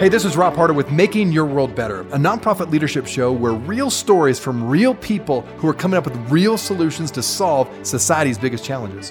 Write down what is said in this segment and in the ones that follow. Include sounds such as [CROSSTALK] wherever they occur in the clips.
Hey, this is Rob Harder with Making Your World Better, a nonprofit leadership show where real stories from real people who are coming up with real solutions to solve society's biggest challenges.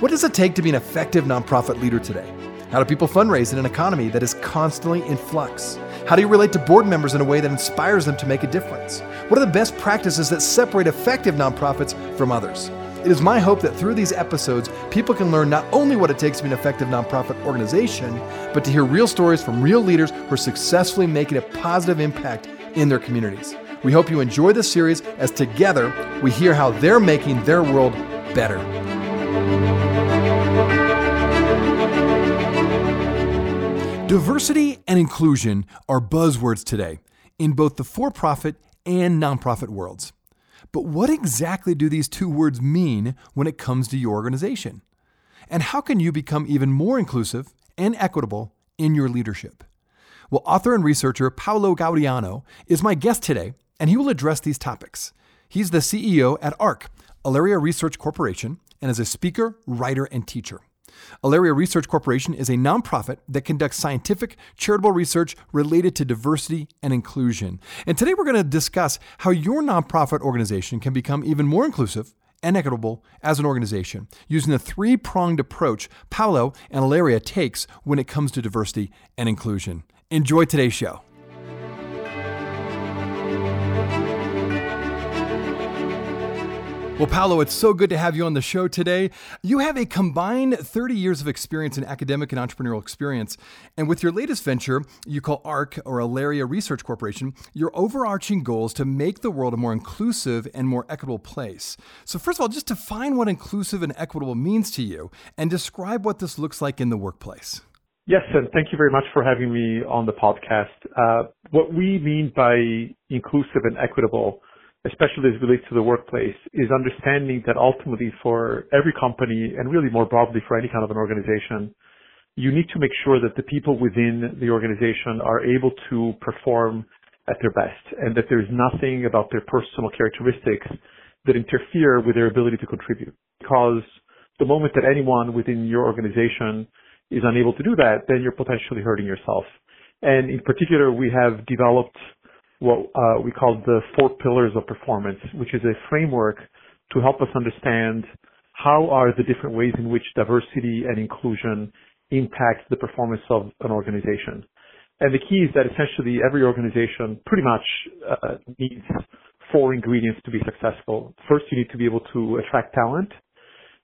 What does it take to be an effective nonprofit leader today? How do people fundraise in an economy that is constantly in flux? How do you relate to board members in a way that inspires them to make a difference? What are the best practices that separate effective nonprofits from others? It is my hope that through these episodes, people can learn not only what it takes to be an effective nonprofit organization, but to hear real stories from real leaders who are successfully making a positive impact in their communities. We hope you enjoy this series as together we hear how they're making their world better. Diversity and inclusion are buzzwords today in both the for profit and nonprofit worlds. But what exactly do these two words mean when it comes to your organization? And how can you become even more inclusive and equitable in your leadership? Well, author and researcher Paolo Gaudiano is my guest today, and he will address these topics. He's the CEO at ARC, Aleria Research Corporation, and is a speaker, writer, and teacher. Aleria Research Corporation is a nonprofit that conducts scientific, charitable research related to diversity and inclusion. And today we're going to discuss how your nonprofit organization can become even more inclusive and equitable as an organization using the three pronged approach Paolo and Aleria takes when it comes to diversity and inclusion. Enjoy today's show. Well, Paolo, it's so good to have you on the show today. You have a combined 30 years of experience in academic and entrepreneurial experience. And with your latest venture, you call ARC or Aleria Research Corporation, your overarching goal is to make the world a more inclusive and more equitable place. So, first of all, just define what inclusive and equitable means to you and describe what this looks like in the workplace. Yes, and thank you very much for having me on the podcast. Uh, what we mean by inclusive and equitable especially as it relates to the workplace, is understanding that ultimately for every company and really more broadly for any kind of an organization, you need to make sure that the people within the organization are able to perform at their best and that there's nothing about their personal characteristics that interfere with their ability to contribute. Because the moment that anyone within your organization is unable to do that, then you're potentially hurting yourself. And in particular, we have developed what uh, we call the four pillars of performance, which is a framework to help us understand how are the different ways in which diversity and inclusion impact the performance of an organization. And the key is that essentially every organization pretty much uh, needs four ingredients to be successful. First, you need to be able to attract talent.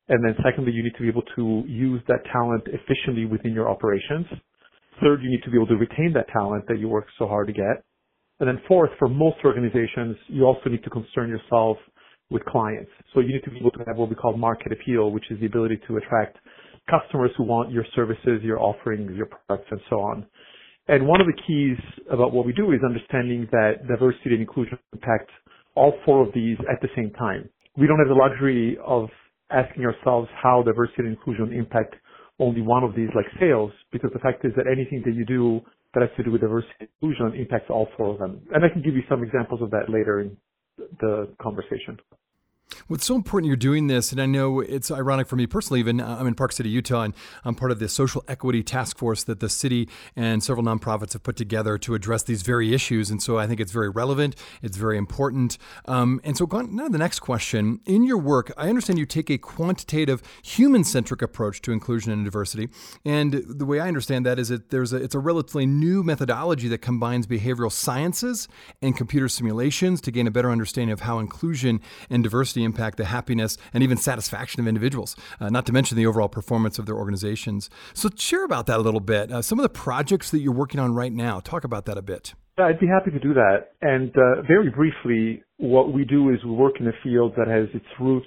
And then secondly, you need to be able to use that talent efficiently within your operations. Third, you need to be able to retain that talent that you work so hard to get. And then fourth, for most organizations, you also need to concern yourself with clients. So you need to be able to have what we call market appeal, which is the ability to attract customers who want your services, your offerings, your products, and so on. And one of the keys about what we do is understanding that diversity and inclusion impact all four of these at the same time. We don't have the luxury of asking ourselves how diversity and inclusion impact only one of these like sales, because the fact is that anything that you do that has to do with diversity and inclusion impacts all four of them. And I can give you some examples of that later in the conversation. What's so important you're doing this, and I know it's ironic for me personally, even uh, I'm in Park City, Utah, and I'm part of the social equity task force that the city and several nonprofits have put together to address these very issues. And so I think it's very relevant, it's very important. Um, and so, now the next question. In your work, I understand you take a quantitative, human centric approach to inclusion and diversity. And the way I understand that is that there's a, it's a relatively new methodology that combines behavioral sciences and computer simulations to gain a better understanding of how inclusion and diversity impact the happiness and even satisfaction of individuals, uh, not to mention the overall performance of their organizations. So, share about that a little bit. Uh, some of the projects that you're working on right now, talk about that a bit. I'd be happy to do that. And uh, very briefly, what we do is we work in a field that has its roots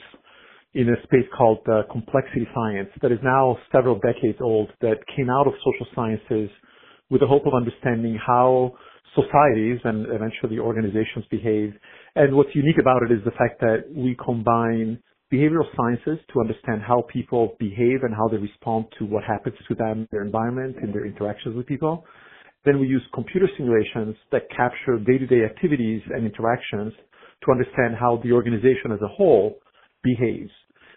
in a space called uh, complexity science that is now several decades old that came out of social sciences with the hope of understanding how societies and eventually organizations behave and what's unique about it is the fact that we combine behavioral sciences to understand how people behave and how they respond to what happens to them their environment and their interactions with people. Then we use computer simulations that capture day-to-day activities and interactions to understand how the organization as a whole behaves.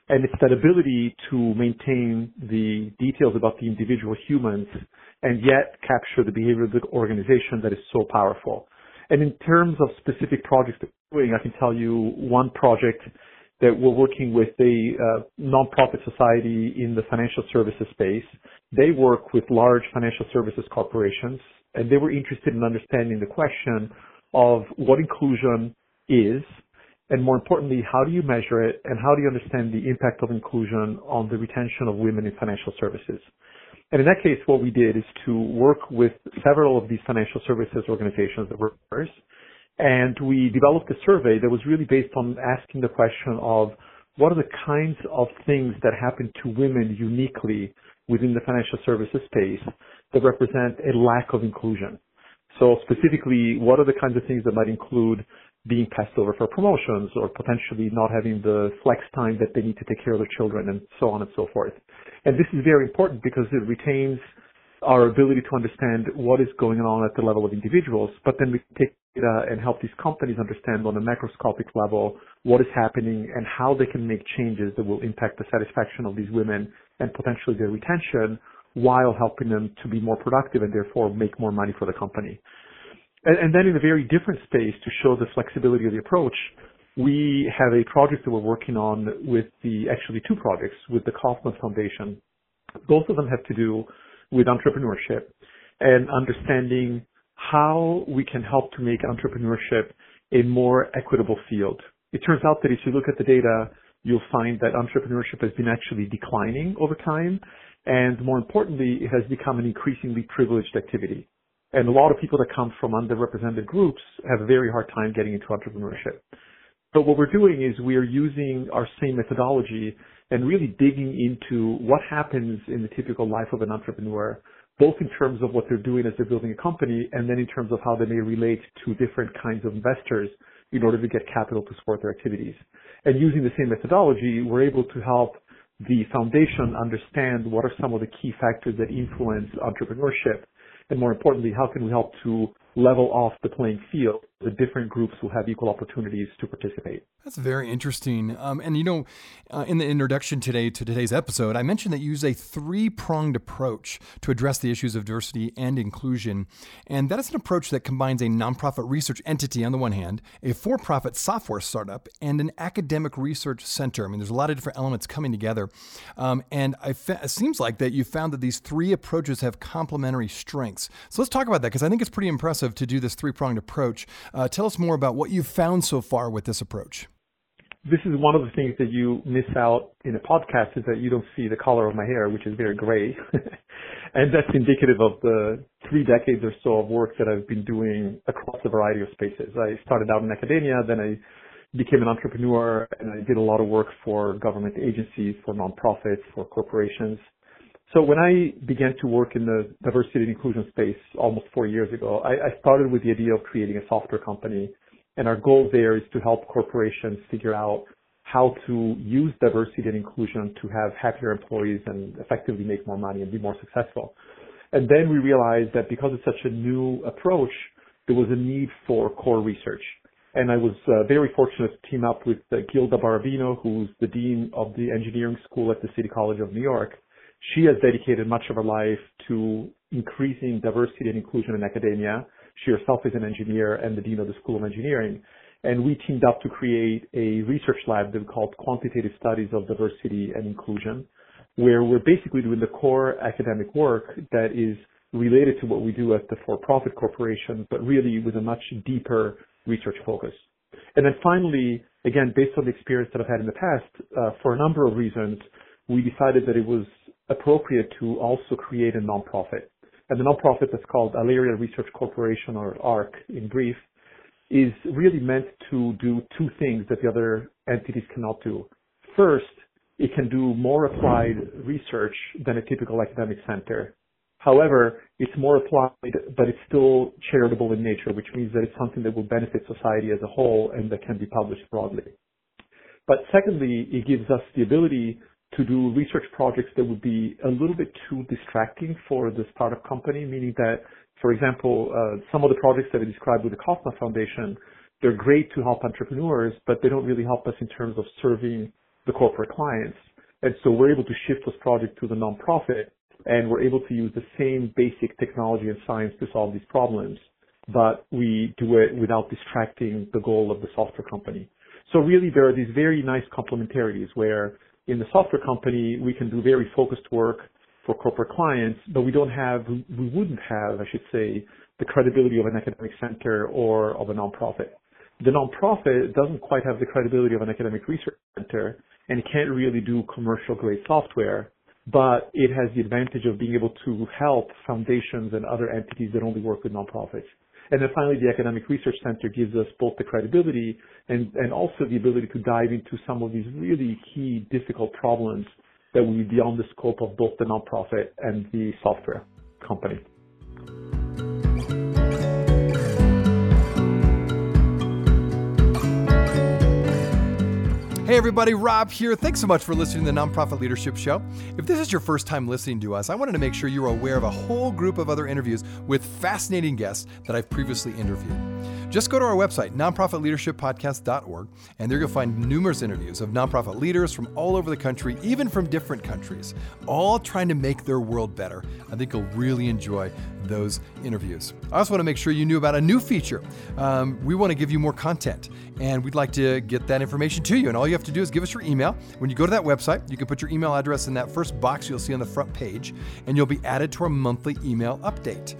And it's that ability to maintain the details about the individual humans and yet capture the behavior of the organization that is so powerful. And in terms of specific projects that doing, I can tell you one project that we're working with a uh, nonprofit society in the financial services space. They work with large financial services corporations, and they were interested in understanding the question of what inclusion is, and more importantly, how do you measure it, and how do you understand the impact of inclusion on the retention of women in financial services. And in that case, what we did is to work with several of these financial services organizations that were ours, and we developed a survey that was really based on asking the question of what are the kinds of things that happen to women uniquely within the financial services space that represent a lack of inclusion. So specifically, what are the kinds of things that might include being passed over for promotions or potentially not having the flex time that they need to take care of their children and so on and so forth. And this is very important because it retains our ability to understand what is going on at the level of individuals, but then we take data and help these companies understand on a macroscopic level what is happening and how they can make changes that will impact the satisfaction of these women and potentially their retention while helping them to be more productive and therefore make more money for the company. And, and then in a very different space to show the flexibility of the approach, we have a project that we're working on with the, actually two projects with the Kauffman Foundation. Both of them have to do with entrepreneurship and understanding how we can help to make entrepreneurship a more equitable field. It turns out that if you look at the data, you'll find that entrepreneurship has been actually declining over time. And more importantly, it has become an increasingly privileged activity. And a lot of people that come from underrepresented groups have a very hard time getting into entrepreneurship. But what we're doing is we are using our same methodology and really digging into what happens in the typical life of an entrepreneur, both in terms of what they're doing as they're building a company and then in terms of how they may relate to different kinds of investors in order to get capital to support their activities. And using the same methodology, we're able to help the foundation understand what are some of the key factors that influence entrepreneurship and more importantly, how can we help to level off the playing field the different groups will have equal opportunities to participate. That's very interesting. Um, and you know, uh, in the introduction today to today's episode, I mentioned that you use a three pronged approach to address the issues of diversity and inclusion. And that is an approach that combines a nonprofit research entity on the one hand, a for profit software startup, and an academic research center. I mean, there's a lot of different elements coming together. Um, and fa- it seems like that you found that these three approaches have complementary strengths. So let's talk about that because I think it's pretty impressive to do this three pronged approach. Uh, tell us more about what you've found so far with this approach. This is one of the things that you miss out in a podcast is that you don't see the color of my hair, which is very gray. [LAUGHS] and that's indicative of the three decades or so of work that I've been doing across a variety of spaces. I started out in academia, then I became an entrepreneur and I did a lot of work for government agencies, for nonprofits, for corporations. So when I began to work in the diversity and inclusion space almost four years ago, I, I started with the idea of creating a software company. And our goal there is to help corporations figure out how to use diversity and inclusion to have happier employees and effectively make more money and be more successful. And then we realized that because it's such a new approach, there was a need for core research. And I was uh, very fortunate to team up with uh, Gilda Barabino, who's the dean of the engineering school at the City College of New York, she has dedicated much of her life to increasing diversity and inclusion in academia. She herself is an engineer and the dean of the School of Engineering. And we teamed up to create a research lab that we called Quantitative Studies of Diversity and Inclusion, where we're basically doing the core academic work that is related to what we do at the for-profit corporation, but really with a much deeper research focus. And then finally, again, based on the experience that I've had in the past, uh, for a number of reasons, we decided that it was appropriate to also create a nonprofit. And the nonprofit that's called Aleria Research Corporation or ARC in brief is really meant to do two things that the other entities cannot do. First, it can do more applied research than a typical academic center. However, it's more applied, but it's still charitable in nature, which means that it's something that will benefit society as a whole and that can be published broadly. But secondly, it gives us the ability to do research projects that would be a little bit too distracting for the startup company, meaning that, for example, uh, some of the projects that I described with the Kauffman Foundation, they're great to help entrepreneurs, but they don't really help us in terms of serving the corporate clients. And so we're able to shift those projects to the nonprofit and we're able to use the same basic technology and science to solve these problems, but we do it without distracting the goal of the software company. So really there are these very nice complementarities where in the software company, we can do very focused work for corporate clients, but we don't have, we wouldn't have, I should say, the credibility of an academic center or of a nonprofit. The nonprofit doesn't quite have the credibility of an academic research center and can't really do commercial grade software, but it has the advantage of being able to help foundations and other entities that only work with nonprofits. And then finally, the Academic Research Center gives us both the credibility and, and also the ability to dive into some of these really key, difficult problems that will be beyond the scope of both the nonprofit and the software company. Hey everybody, Rob here. Thanks so much for listening to the Nonprofit Leadership Show. If this is your first time listening to us, I wanted to make sure you're aware of a whole group of other interviews with fascinating guests that I've previously interviewed. Just go to our website, nonprofitleadershippodcast.org, and there you'll find numerous interviews of nonprofit leaders from all over the country, even from different countries, all trying to make their world better. I think you'll really enjoy those interviews. I also want to make sure you knew about a new feature. Um, we want to give you more content, and we'd like to get that information to you. And all you have to do is give us your email. When you go to that website, you can put your email address in that first box you'll see on the front page, and you'll be added to our monthly email update.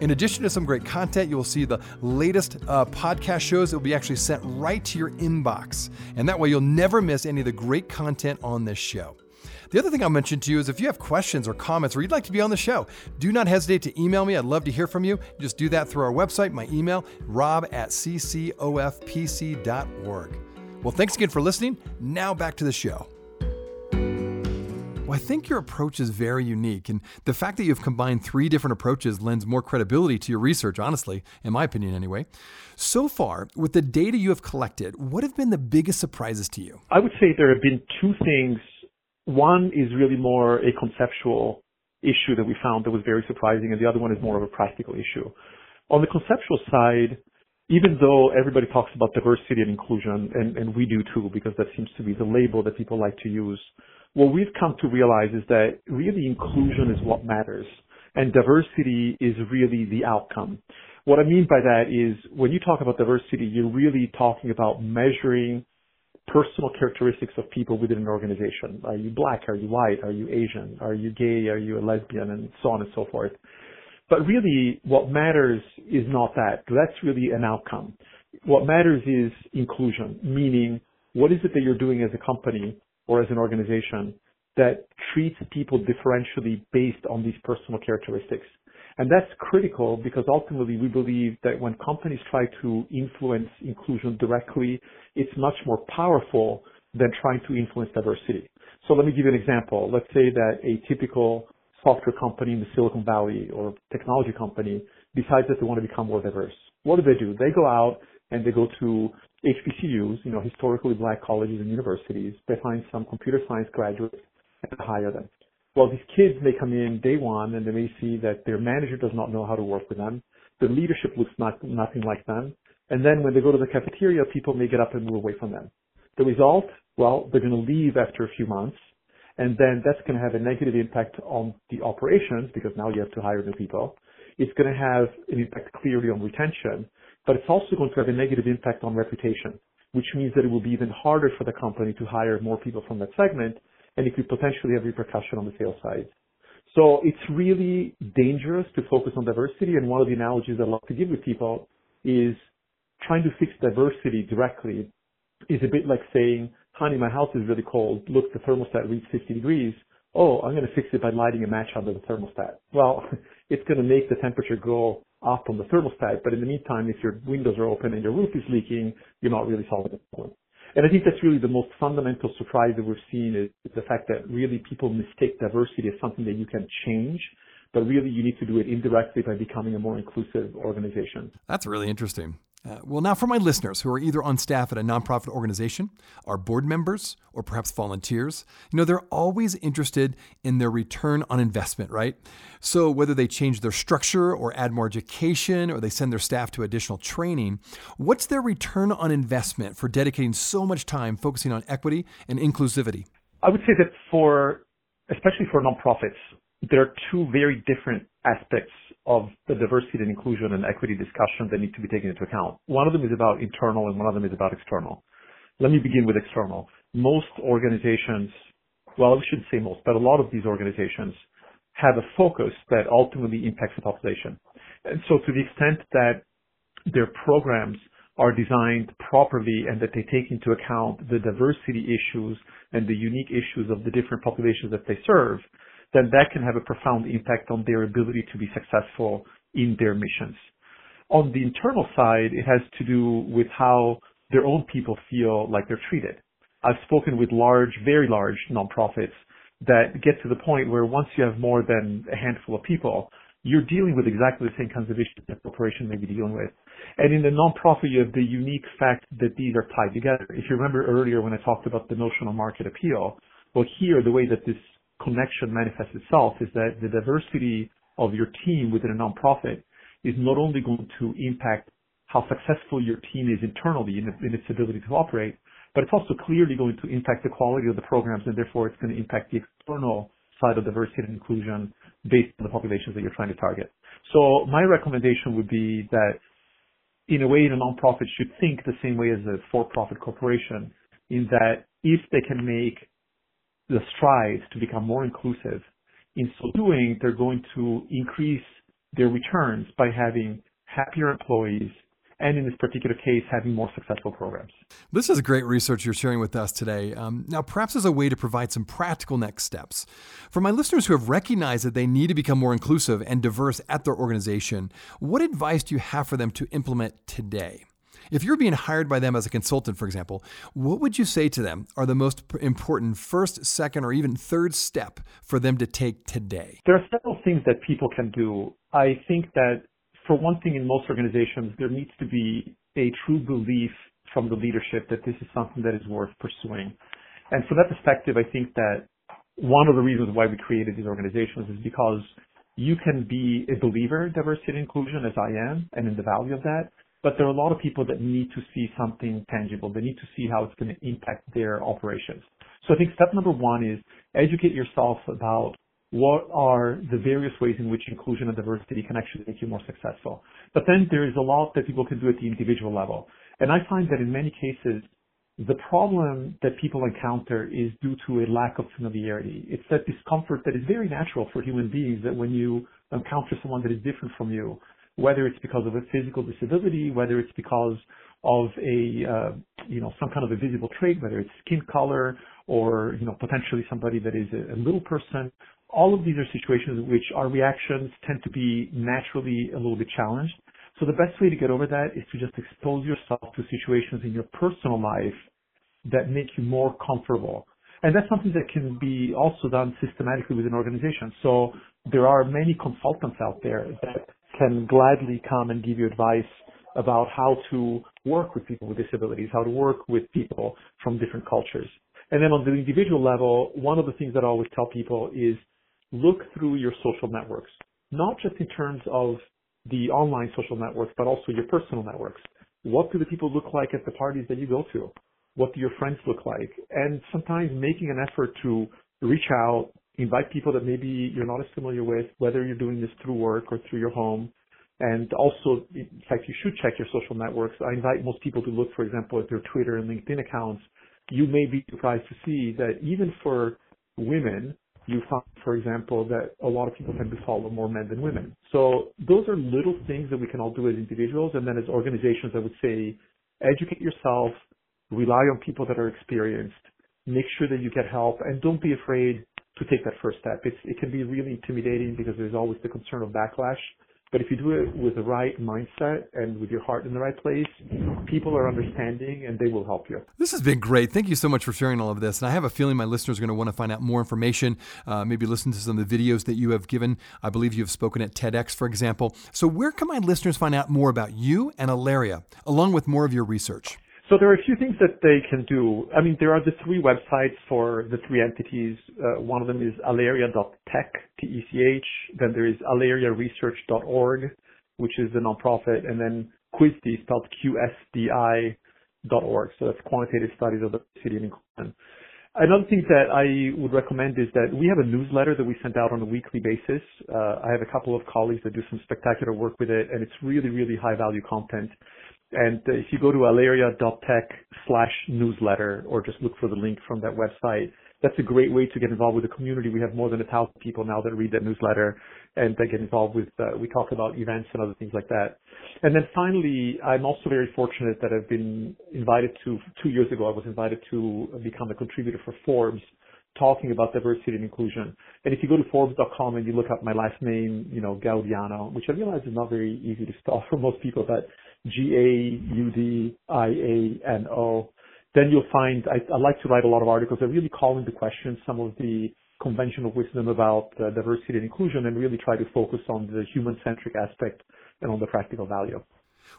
In addition to some great content, you'll see the latest uh, podcast shows that will be actually sent right to your inbox. And that way you'll never miss any of the great content on this show. The other thing I'll mention to you is if you have questions or comments or you'd like to be on the show, do not hesitate to email me. I'd love to hear from you. Just do that through our website, my email, rob at ccofpc.org. Well, thanks again for listening. Now back to the show. Well, I think your approach is very unique, and the fact that you've combined three different approaches lends more credibility to your research, honestly, in my opinion, anyway. So far, with the data you have collected, what have been the biggest surprises to you? I would say there have been two things. One is really more a conceptual issue that we found that was very surprising, and the other one is more of a practical issue. On the conceptual side, even though everybody talks about diversity and inclusion, and, and we do too, because that seems to be the label that people like to use, what we've come to realize is that really inclusion is what matters and diversity is really the outcome. What I mean by that is when you talk about diversity, you're really talking about measuring personal characteristics of people within an organization. Are you black? Are you white? Are you Asian? Are you gay? Are you a lesbian? And so on and so forth. But really, what matters is not that. That's really an outcome. What matters is inclusion, meaning what is it that you're doing as a company or as an organization that treats people differentially based on these personal characteristics. And that's critical because ultimately we believe that when companies try to influence inclusion directly, it's much more powerful than trying to influence diversity. So let me give you an example. Let's say that a typical software company in the Silicon Valley or technology company decides that they want to become more diverse. What do they do? They go out and they go to HBCUs, you know, historically black colleges and universities. They find some computer science graduates and hire them. Well, these kids may come in day one and they may see that their manager does not know how to work with them. The leadership looks not, nothing like them. And then when they go to the cafeteria, people may get up and move away from them. The result, well, they're going to leave after a few months. And then that's going to have a negative impact on the operations because now you have to hire new people. It's going to have an impact clearly on retention but it's also going to have a negative impact on reputation, which means that it will be even harder for the company to hire more people from that segment, and it could potentially have repercussion on the sales side. So it's really dangerous to focus on diversity, and one of the analogies I love to give with people is trying to fix diversity directly is a bit like saying, honey, my house is really cold. Look, the thermostat reads 50 degrees. Oh, I'm going to fix it by lighting a match under the thermostat. Well, [LAUGHS] it's going to make the temperature go up on the thermostat, but in the meantime, if your windows are open and your roof is leaking, you're not really solving the problem. And I think that's really the most fundamental surprise that we've seen is, is the fact that really people mistake diversity as something that you can change, but really you need to do it indirectly by becoming a more inclusive organization. That's really interesting. Uh, well, now for my listeners who are either on staff at a nonprofit organization, are board members, or perhaps volunteers, you know, they're always interested in their return on investment, right? So whether they change their structure or add more education or they send their staff to additional training, what's their return on investment for dedicating so much time focusing on equity and inclusivity? I would say that for, especially for nonprofits, there are two very different aspects of the diversity and inclusion and equity discussion that need to be taken into account. One of them is about internal and one of them is about external. Let me begin with external. Most organizations, well, we shouldn't say most, but a lot of these organizations have a focus that ultimately impacts the population. And so to the extent that their programs are designed properly and that they take into account the diversity issues and the unique issues of the different populations that they serve, then that can have a profound impact on their ability to be successful in their missions. On the internal side, it has to do with how their own people feel like they're treated. I've spoken with large, very large nonprofits that get to the point where once you have more than a handful of people, you're dealing with exactly the same kinds of issues that a corporation may be dealing with. And in the nonprofit, you have the unique fact that these are tied together. If you remember earlier when I talked about the notional market appeal, well, here the way that this connection manifests itself is that the diversity of your team within a nonprofit is not only going to impact how successful your team is internally in, in, its ability to operate, but it's also clearly going to impact the quality of the programs and therefore it's going to impact the external side of diversity and inclusion based on the populations that you're trying to target. So my recommendation would be that in a way the nonprofit should think the same way as a for-profit corporation in that if they can make the strides to become more inclusive. In so doing, they're going to increase their returns by having happier employees and in this particular case, having more successful programs. This is great research you're sharing with us today. Um, now, perhaps as a way to provide some practical next steps. For my listeners who have recognized that they need to become more inclusive and diverse at their organization, what advice do you have for them to implement today? If you're being hired by them as a consultant, for example, what would you say to them are the most important first, second, or even third step for them to take today? There are several things that people can do. I think that for one thing, in most organizations, there needs to be a true belief from the leadership that this is something that is worth pursuing. And from that perspective, I think that one of the reasons why we created these organizations is because you can be a believer in diversity and inclusion as I am and in the value of that, but there are a lot of people that need to see something tangible. They need to see how it's going to impact their operations. So I think step number one is educate yourself about what are the various ways in which inclusion and diversity can actually make you more successful. But then there is a lot that people can do at the individual level. And I find that in many cases, the problem that people encounter is due to a lack of familiarity. It's that discomfort that is very natural for human beings that when you encounter someone that is different from you, whether it's because of a physical disability, whether it's because of a, uh, you know, some kind of a visible trait, whether it's skin color or, you know, potentially somebody that is a, a little person. All of these are situations in which our reactions tend to be naturally a little bit challenged. So the best way to get over that is to just expose yourself to situations in your personal life that make you more comfortable. And that's something that can be also done systematically within organizations. So there are many consultants out there that can gladly come and give you advice about how to work with people with disabilities, how to work with people from different cultures. And then on the individual level, one of the things that I always tell people is look through your social networks, not just in terms of the online social networks, but also your personal networks. What do the people look like at the parties that you go to? What do your friends look like? And sometimes making an effort to reach out, invite people that maybe you're not as familiar with, whether you're doing this through work or through your home. And also, in fact, you should check your social networks. I invite most people to look, for example, at their Twitter and LinkedIn accounts. You may be surprised to see that even for women, you find, for example, that a lot of people tend to follow more men than women. So those are little things that we can all do as individuals. And then as organizations, I would say, educate yourself, rely on people that are experienced, make sure that you get help, and don't be afraid to take that first step. It's, it can be really intimidating because there's always the concern of backlash. But if you do it with the right mindset and with your heart in the right place, people are understanding and they will help you. This has been great. Thank you so much for sharing all of this. And I have a feeling my listeners are going to want to find out more information, uh, maybe listen to some of the videos that you have given. I believe you have spoken at TEDx, for example. So, where can my listeners find out more about you and Aleria, along with more of your research? So there are a few things that they can do. I mean, there are the three websites for the three entities. Uh, one of them is aleria.tech, T-E-C-H. Then there is aleriaresearch.org, which is the nonprofit, and then QSDI, spelled Q-S-D-I dot org. So that's Quantitative Studies of the City of Inclusion. Another thing that I would recommend is that we have a newsletter that we send out on a weekly basis. Uh, I have a couple of colleagues that do some spectacular work with it, and it's really, really high value content. And if you go to aleria.tech slash newsletter or just look for the link from that website, that's a great way to get involved with the community. We have more than a thousand people now that read that newsletter and they get involved with, uh, we talk about events and other things like that. And then finally, I'm also very fortunate that I've been invited to, two years ago, I was invited to become a contributor for Forbes talking about diversity and inclusion. And if you go to Forbes.com and you look up my last name, you know, Gaudiano, which I realize is not very easy to spell [LAUGHS] for most people, but G-A-U-D-I-A-N-O, then you'll find I, I, like to write a lot of articles that really call into question some of the conventional wisdom about uh, diversity and inclusion and really try to focus on the human-centric aspect and on the practical value.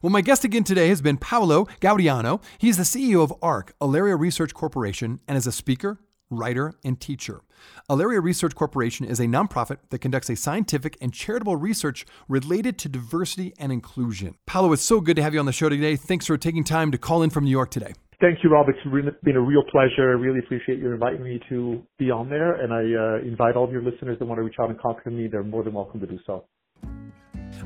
Well, my guest again today has been Paolo Gaudiano. He's the CEO of ARC, Aleria Research Corporation, and is a speaker, writer, and teacher. Aleria Research Corporation is a nonprofit that conducts a scientific and charitable research related to diversity and inclusion. Paolo, it's so good to have you on the show today. Thanks for taking time to call in from New York today. Thank you, Rob. It's been a real pleasure. I really appreciate you inviting me to be on there, and I uh, invite all of your listeners that want to reach out and contact me. They're more than welcome to do so.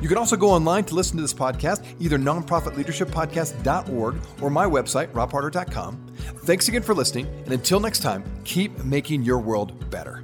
You can also go online to listen to this podcast, either nonprofitleadershippodcast.org or my website, robharder.com. Thanks again for listening, and until next time, keep making your world better.